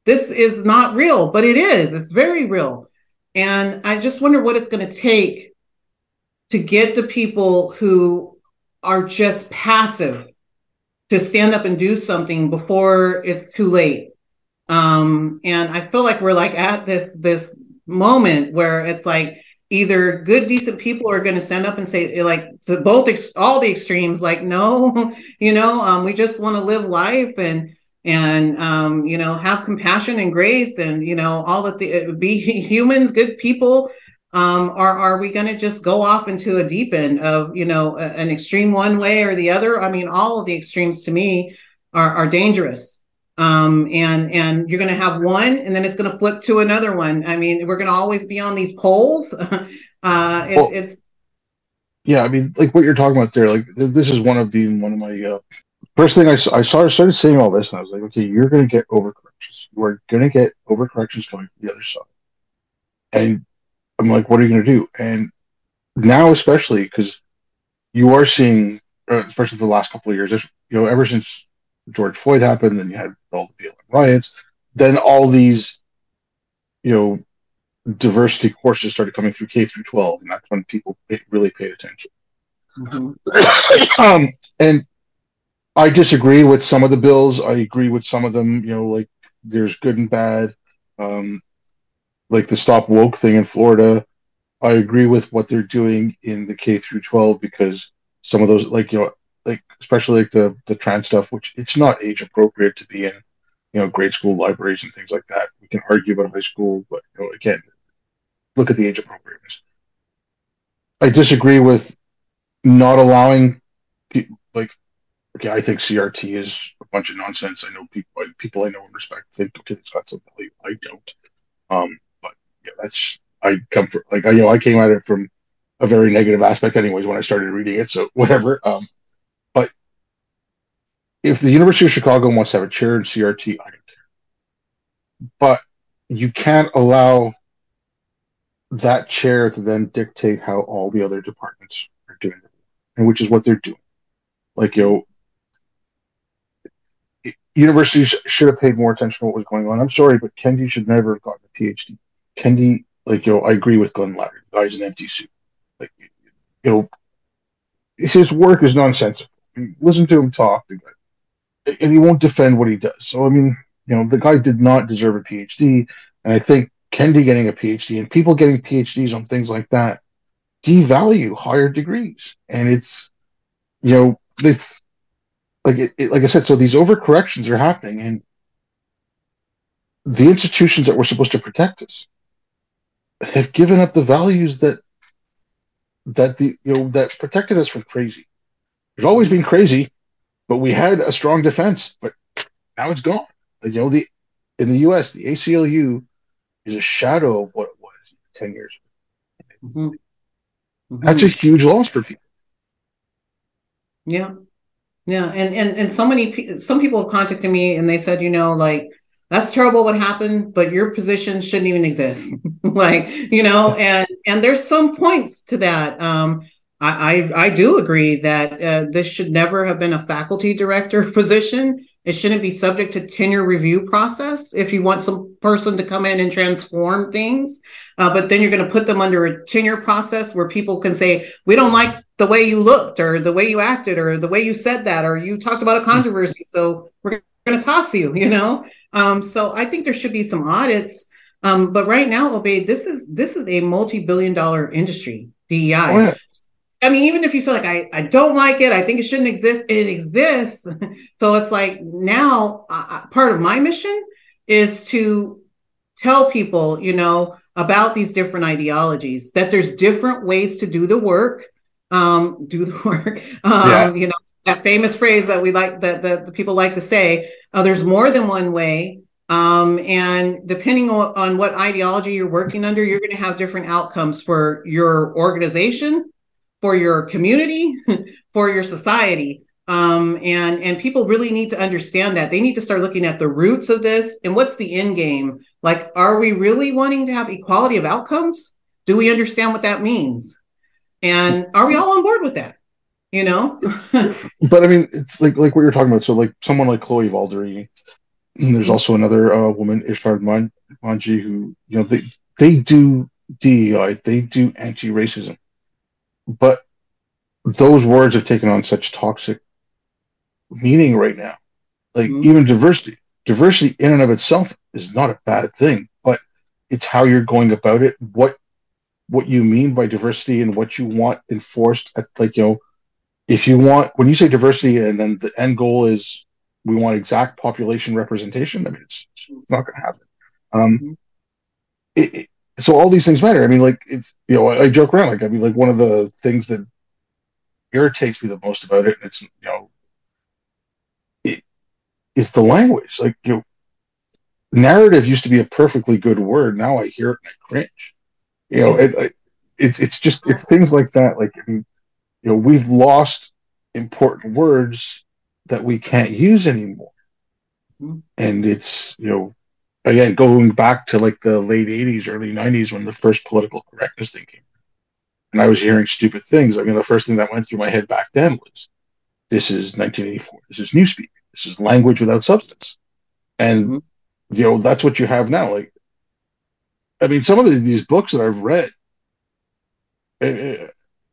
this is not real, but it is. It's very real. And I just wonder what it's going to take to get the people who are just passive to stand up and do something before it's too late um, and I feel like we're like at this this moment where it's like either good decent people are going to stand up and say like to both ex- all the extremes like no you know um, we just want to live life and and um, you know have compassion and grace and you know all that the be humans good people um, are we going to just go off into a deep end of you know a, an extreme one way or the other? I mean all of the extremes to me are, are dangerous um, and and you're going to have one, and then it's going to flip to another one. I mean, we're going to always be on these poles. uh, it, well, it's yeah. I mean, like what you're talking about there. Like this is one of being one of my uh, first thing I, I saw. started saying all this, and I was like, okay, you're going to get overcorrections. You are going to get overcorrections coming from the other side. And I'm like, what are you going to do? And now, especially because you are seeing, uh, especially for the last couple of years, you know, ever since George Floyd happened, then you had all the BLM riots, then all these, you know, diversity courses started coming through K through 12, and that's when people really paid attention. Mm-hmm. um, and I disagree with some of the bills. I agree with some of them. You know, like there's good and bad. Um, like the stop woke thing in Florida. I agree with what they're doing in the K through 12 because some of those, like you know, like especially like the the trans stuff, which it's not age appropriate to be in, you know, grade school libraries and things like that. We can argue about high school, but you know, again, look at the age appropriateness. I disagree with not allowing like okay, I think CRT is a bunch of nonsense. I know people people I know and respect think okay, it's got some value. I don't. Um, but yeah, that's I come from like I you know I came at it from a very negative aspect anyways when I started reading it. So whatever. Um, if the University of Chicago wants to have a chair in CRT, I don't care. But you can't allow that chair to then dictate how all the other departments are doing it, and which is what they're doing. Like, you know, universities should have paid more attention to what was going on. I'm sorry, but Kendi should never have gotten a PhD. Kendi, like, you know, I agree with Glenn Loury. The guy's an empty suit. Like, you know, his work is nonsensical. Listen to him talk and he won't defend what he does. So I mean, you know, the guy did not deserve a PhD, and I think Kendi getting a PhD and people getting PhDs on things like that devalue higher degrees, and it's you know they like it, it, like I said, so these overcorrections are happening, and the institutions that were supposed to protect us have given up the values that that the you know that protected us from crazy. There's always been crazy, but we had a strong defense, but now it's gone. You know, the in the U.S., the ACLU is a shadow of what it was. 10 years. Mm-hmm. Mm-hmm. That's a huge loss for people. Yeah. Yeah. And, and, and so many, some people have contacted me and they said, you know, like, that's terrible what happened, but your position shouldn't even exist. like, you know, and, and there's some points to that. Um, I, I, I do agree that uh, this should never have been a faculty director position. It shouldn't be subject to tenure review process if you want some person to come in and transform things. Uh, but then you're going to put them under a tenure process where people can say, we don't like the way you looked or the way you acted or the way you said that or you talked about a hmm. controversy. So we're going to toss you, you know? Um, so I think there should be some audits. Um, but right now, Obaid, this is this is a multi-billion dollar industry, DEI. Oh, yeah. I mean, even if you say like I, I don't like it, I think it shouldn't exist. It exists. so it's like now uh, part of my mission is to tell people, you know, about these different ideologies. That there's different ways to do the work. Um, do the work. Um, yeah. You know that famous phrase that we like that, that the people like to say. Uh, there's more than one way. Um, and depending on, on what ideology you're working under, you're going to have different outcomes for your organization for your community, for your society. Um, and and people really need to understand that they need to start looking at the roots of this and what's the end game. Like, are we really wanting to have equality of outcomes? Do we understand what that means? And are we all on board with that? You know. but I mean, it's like like what you're talking about. So like someone like Chloe Valdary, and there's also another uh, woman, Irshad Man- Manji, who you know they they do DEI, they do anti-racism but those words have taken on such toxic meaning right now. Like mm-hmm. even diversity, diversity in and of itself is not a bad thing, but it's how you're going about it, what what you mean by diversity and what you want enforced at like you know if you want when you say diversity and then the end goal is we want exact population representation i mean it's, it's not going to happen um, mm-hmm. it, it, so all these things matter. I mean, like it's you know, I, I, joke around. Like I mean, like one of the things that irritates me the most about it, and it's you know, it is the language. Like you know, narrative used to be a perfectly good word. Now I hear it and I cringe. You know, it, it's it's just it's things like that. Like I mean, you know, we've lost important words that we can't use anymore, mm-hmm. and it's you know again going back to like the late 80s early 90s when the first political correctness thing came and i was hearing stupid things i mean the first thing that went through my head back then was this is 1984 this is newspeak this is language without substance and mm-hmm. you know that's what you have now like i mean some of the, these books that i've read i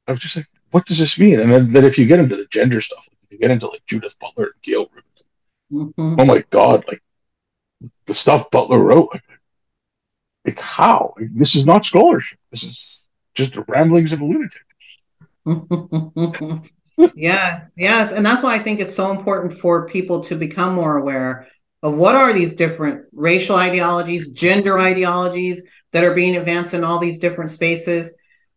was just like what does this mean and then, then if you get into the gender stuff if you get into like judith butler and gayle rubin mm-hmm. oh my god like the stuff Butler wrote. Like, like how? Like, this is not scholarship. This is just the ramblings of a lunatic. yes, yes. And that's why I think it's so important for people to become more aware of what are these different racial ideologies, gender ideologies that are being advanced in all these different spaces.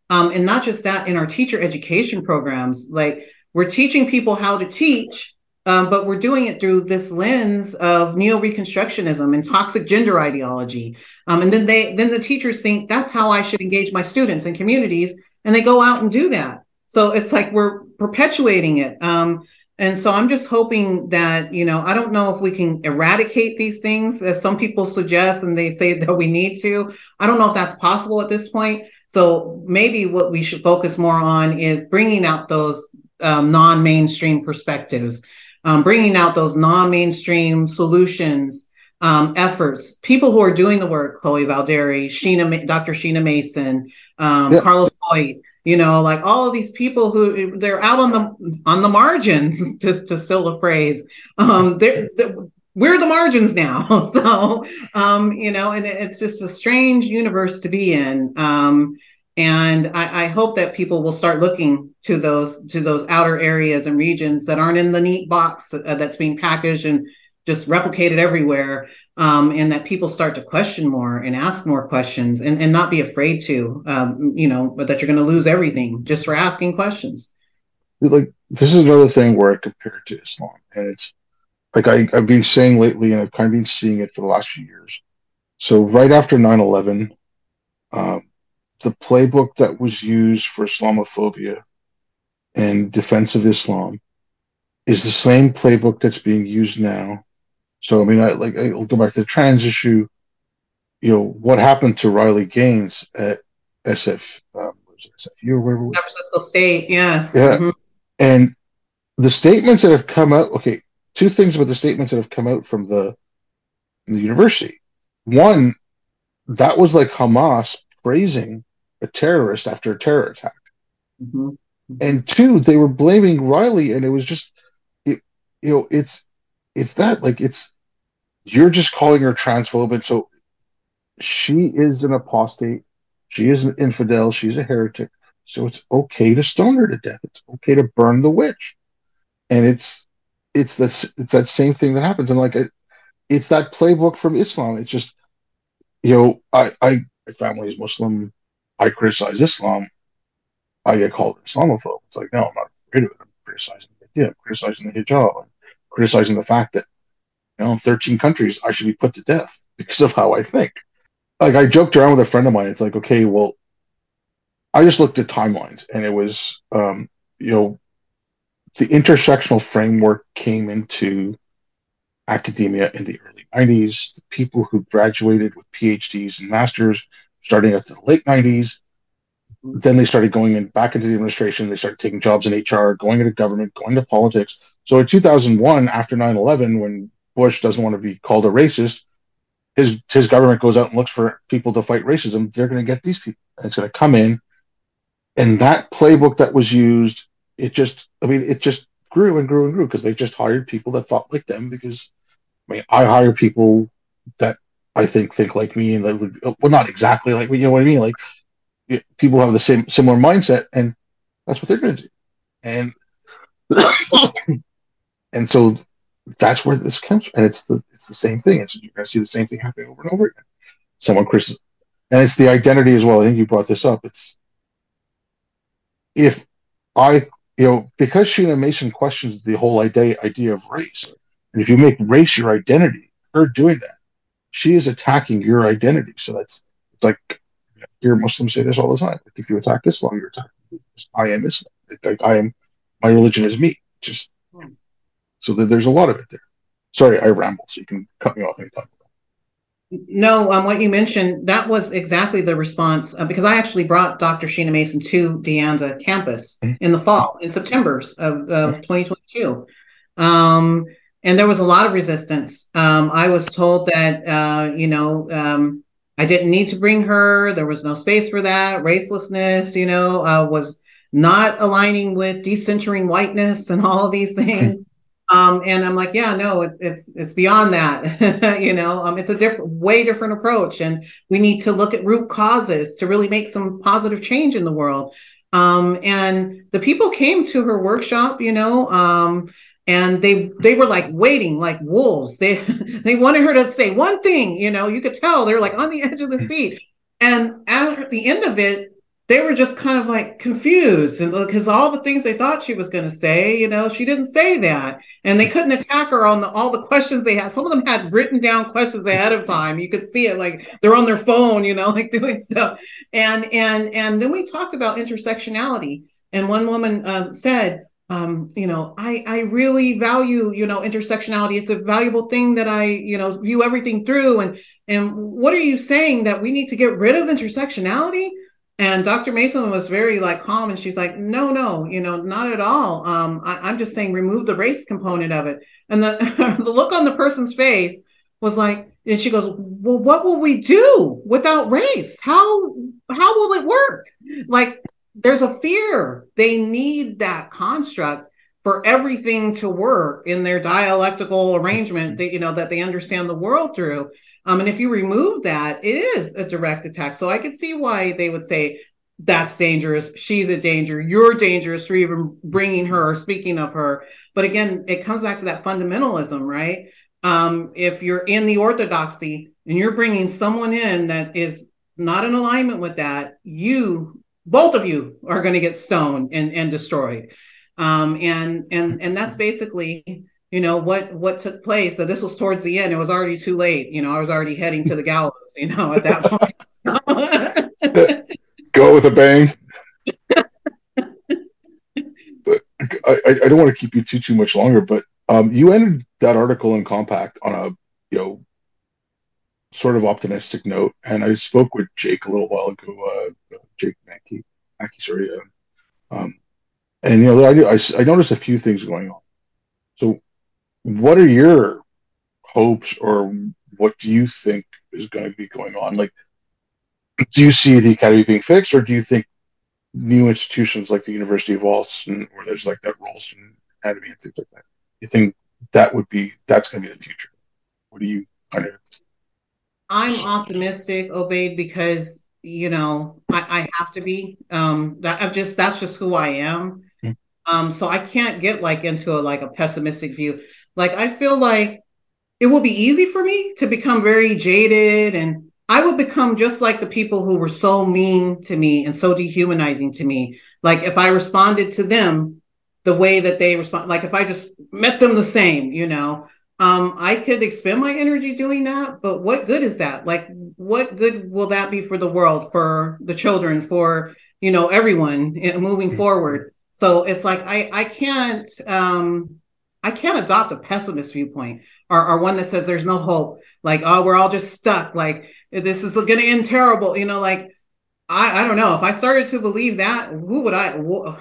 Um, and not just that, in our teacher education programs, like we're teaching people how to teach, um, but we're doing it through this lens of neo-reconstructionism and toxic gender ideology. Um, and then they then the teachers think that's how I should engage my students and communities, and they go out and do that. So it's like we're perpetuating it. Um, and so I'm just hoping that, you know, I don't know if we can eradicate these things as some people suggest and they say that we need to. I don't know if that's possible at this point. So maybe what we should focus more on is bringing out those um, non mainstream perspectives um, bringing out those non-mainstream solutions um, efforts. People who are doing the work, Chloe Valdary, Sheena, Dr. Sheena Mason, um, yep. Carlos Hoyt, you know, like all of these people who they're out on the on the margins, to, to steal a phrase. Um, they're, they're, we're the margins now. so, um, you know, and it's just a strange universe to be in. Um, and I, I, hope that people will start looking to those to those outer areas and regions that aren't in the neat box uh, that's being packaged and just replicated everywhere um, and that people start to question more and ask more questions and, and not be afraid to um, you know but that you're going to lose everything just for asking questions. Like this is another thing where i compare it to islam and it's like I, i've been saying lately and i've kind of been seeing it for the last few years. So right after 9-11 um, the playbook that was used for Islamophobia and defense of Islam is the same playbook that's being used now. So I mean, I like I'll go back to the trans issue. You know what happened to Riley Gaines at SF, um, was SFU or whatever. San Francisco State, yes. Yeah, mm-hmm. and the statements that have come out. Okay, two things about the statements that have come out from the the university. One, that was like Hamas praising a terrorist after a terror attack. Mm-hmm. Mm-hmm. And two, they were blaming Riley, and it was just, it, you know, it's it's that like it's you're just calling her transphobic. So she is an apostate. She is an infidel. She's a heretic. So it's okay to stone her to death. It's okay to burn the witch. And it's it's this it's that same thing that happens. And like it, it's that playbook from Islam. It's just you know, I I my family is Muslim. I criticize Islam. I get called Islamophobe. It's like, no, I'm not afraid of it. I'm criticizing the idea, I'm criticizing the hijab, I'm criticizing the fact that you know, in 13 countries, I should be put to death because of how I think. Like I joked around with a friend of mine. It's like, okay, well, I just looked at timelines, and it was, um, you know, the intersectional framework came into academia in the early 90s. The people who graduated with PhDs and masters starting at the late 90s. Then they started going in back into the administration. They started taking jobs in HR, going into government, going to politics. So in 2001, after 9 11, when Bush doesn't want to be called a racist, his his government goes out and looks for people to fight racism. They're going to get these people. It's going to come in, and that playbook that was used, it just, I mean, it just grew and grew and grew because they just hired people that thought like them. Because I mean, I hire people that I think think like me, and that would well, not exactly like me. You know what I mean? Like people have the same similar mindset, and that's what they're going to do. And and so that's where this comes, and it's the it's the same thing. It's you're going to see the same thing happening over and over again. Someone Chris, and it's the identity as well. I think you brought this up. It's if I you know because Sheena Mason questions the whole idea idea of race, and if you make race your identity, her doing that, she is attacking your identity. So that's it's like hear Muslims say this all the time. Like if you attack Islam, you're attacking me. I am Islam. Like I am my religion is me. Just so that there's a lot of it there. Sorry, I ramble, so you can cut me off anytime. No, um, what you mentioned that was exactly the response uh, because I actually brought Dr. Sheena Mason to De Anza campus mm-hmm. in the fall, in September of, of 2022. Um, and there was a lot of resistance. Um, I was told that, uh, you know, um, I didn't need to bring her. There was no space for that. Racelessness, you know, uh, was not aligning with decentering whiteness and all of these things. Um, and I'm like, yeah, no, it's it's it's beyond that. you know, um, it's a different, way different approach, and we need to look at root causes to really make some positive change in the world. Um, and the people came to her workshop, you know, um, and they they were like waiting like wolves. They they wanted her to say one thing, you know, you could tell they're like on the edge of the seat. And at the end of it, they were just kind of like confused and because all the things they thought she was going to say you know she didn't say that. And they couldn't attack her on the, all the questions they had. Some of them had written down questions ahead of time. You could see it like they're on their phone you know like doing stuff. And and and then we talked about intersectionality. And one woman um, said um, you know, I I really value, you know, intersectionality. It's a valuable thing that I, you know, view everything through. And and what are you saying that we need to get rid of intersectionality? And Dr. Mason was very like calm, and she's like, "No, no, you know, not at all. Um, I, am just saying remove the race component of it." And the the look on the person's face was like, and she goes, "Well, what will we do without race? How how will it work?" Like, there's a fear. They need that construct for everything to work in their dialectical arrangement that you know that they understand the world through um, and if you remove that, it is a direct attack. So I could see why they would say that's dangerous. She's a danger. You're dangerous for even bringing her or speaking of her. But again, it comes back to that fundamentalism, right? Um, if you're in the orthodoxy and you're bringing someone in that is not in alignment with that, you, both of you, are going to get stoned and, and destroyed. Um, and and and that's basically you know what what took place so this was towards the end it was already too late you know i was already heading to the gallows you know at that point Go with a bang. I, I don't want to keep you too too much longer, but um, you ended that article in Compact on a you know sort of optimistic note, and I spoke with Jake a little while ago. Uh, Jake Mackey, Mackey, sorry, uh, um, and you know I, I I noticed a few things going on. So, what are your hopes, or what do you think is going to be going on? Like, do you see the academy being fixed, or do you think new institutions like the University of Ralston, or there's like that Ralston Academy and things like that. You think that would be that's going to be the future? What do you kind of? I'm optimistic, Obaid, because you know I, I have to be. Um, that I'm just that's just who I am. Mm-hmm. Um, so I can't get like into a like a pessimistic view. Like I feel like it will be easy for me to become very jaded and I would become just like the people who were so mean to me and so dehumanizing to me. Like if I responded to them the way that they respond, like if I just met them the same, you know, um, I could expend my energy doing that. But what good is that? Like, what good will that be for the world, for the children, for you know everyone moving mm-hmm. forward? So it's like I I can't um, I can't adopt a pessimist viewpoint or, or one that says there's no hope. Like oh we're all just stuck. Like this is going to end terrible. You know, like I, I don't know if I started to believe that, who would I, who,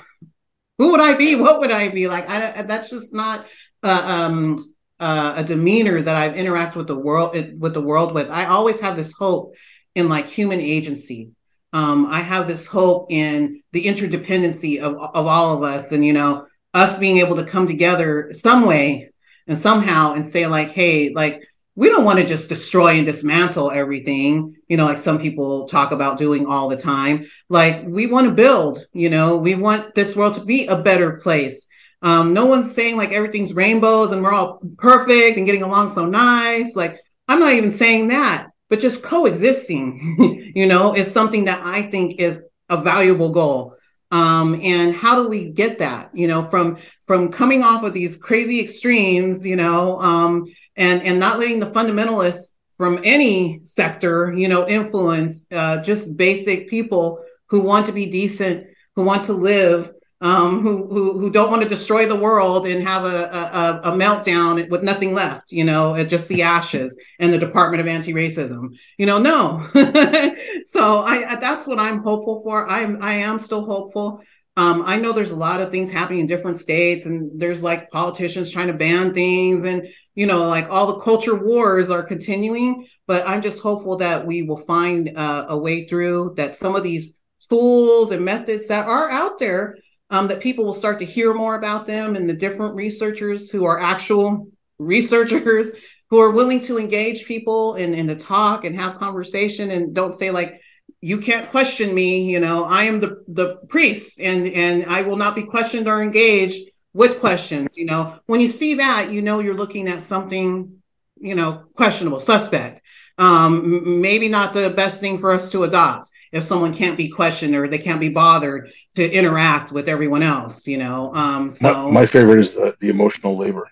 who would I be? What would I be like? I, that's just not uh, um, uh, a demeanor that I've interacted with the world with the world with. I always have this hope in like human agency. Um, I have this hope in the interdependency of, of all of us, and you know, us being able to come together some way and somehow and say like, hey, like we don't want to just destroy and dismantle everything, you know, like some people talk about doing all the time. Like we want to build, you know, we want this world to be a better place. Um, no one's saying like everything's rainbows and we're all perfect and getting along so nice. Like I'm not even saying that, but just coexisting, you know, is something that I think is a valuable goal um, and how do we get that you know from from coming off of these crazy extremes you know um, and and not letting the fundamentalists from any sector you know influence uh, just basic people who want to be decent who want to live um, who, who who don't want to destroy the world and have a, a, a meltdown with nothing left, you know, just the ashes and the Department of Anti-Racism. You know, no. so I, that's what I'm hopeful for. I'm I am still hopeful. Um, I know there's a lot of things happening in different states, and there's like politicians trying to ban things, and you know, like all the culture wars are continuing. But I'm just hopeful that we will find uh, a way through that some of these tools and methods that are out there um, that people will start to hear more about them and the different researchers who are actual researchers who are willing to engage people and, and to talk and have conversation and don't say like you can't question me you know i am the the priest and and i will not be questioned or engaged with questions you know? When you see that you know you're looking at something you know questionable suspect um maybe not the best thing for us to adopt if someone can't be questioned or they can't be bothered to interact with everyone else, you know. Um, so my, my favorite is the, the emotional labor.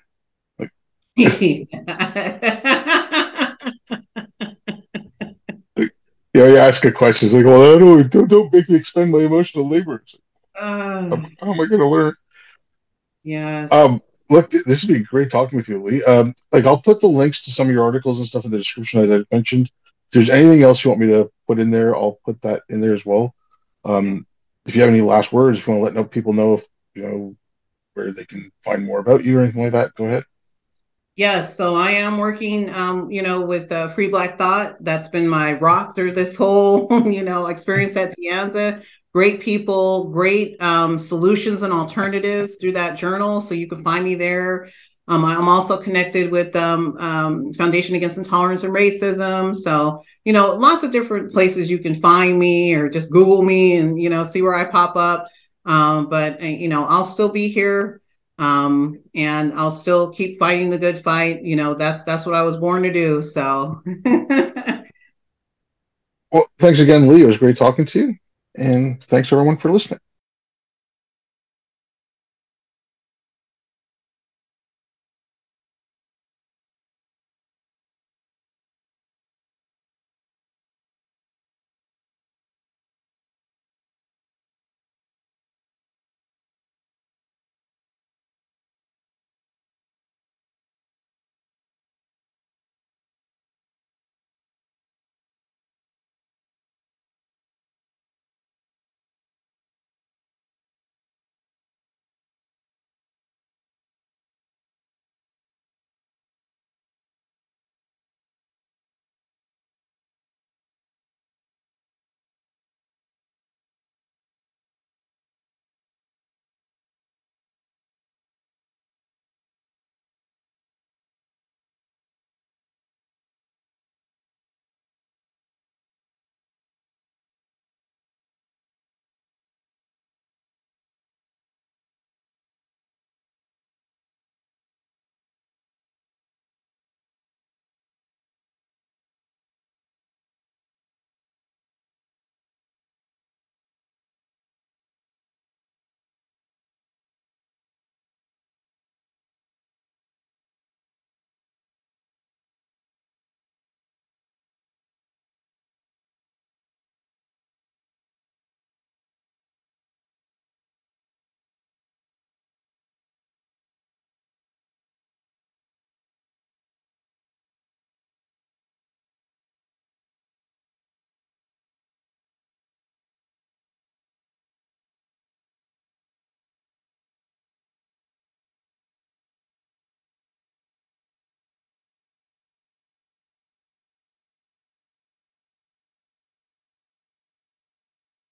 Like, you know, you ask a question, it's like, well, don't, don't, don't make me expend my emotional labor. Like, uh, how, how, am I going to learn? Yes. Um, look, this would be great talking with you, Lee. Um, like, I'll put the links to some of your articles and stuff in the description as I mentioned there's anything else you want me to put in there, I'll put that in there as well. Um, if you have any last words, if you want to let people know if you know where they can find more about you or anything like that, go ahead. Yes, so I am working, um, you know, with uh, Free Black Thought. That's been my rock through this whole, you know, experience at De Anza. Great people, great um, solutions and alternatives through that journal. So you can find me there. Um, I'm also connected with um, um, Foundation Against Intolerance and Racism. So, you know, lots of different places you can find me or just Google me and, you know, see where I pop up. Um, but, uh, you know, I'll still be here um, and I'll still keep fighting the good fight. You know, that's that's what I was born to do. So, well, thanks again, Lee. It was great talking to you. And thanks everyone for listening.